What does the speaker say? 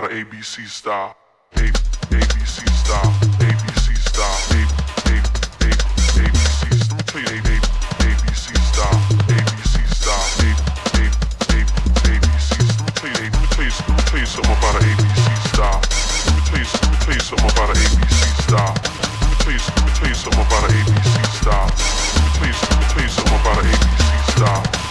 tell you an ABC style. A, ABC style. ABC style. A, A, A, ABC. Let me tell you, A, A, ABC style. ABC style. A, A, A, ABC. Let me tell you, let me tell you, let me tell you something about an ABC style. Let me tell you, let me tell you something about an ABC style. Let me tell you, let me tell you something about an ABC style. Let me tell you, let me tell you something about an ABC style.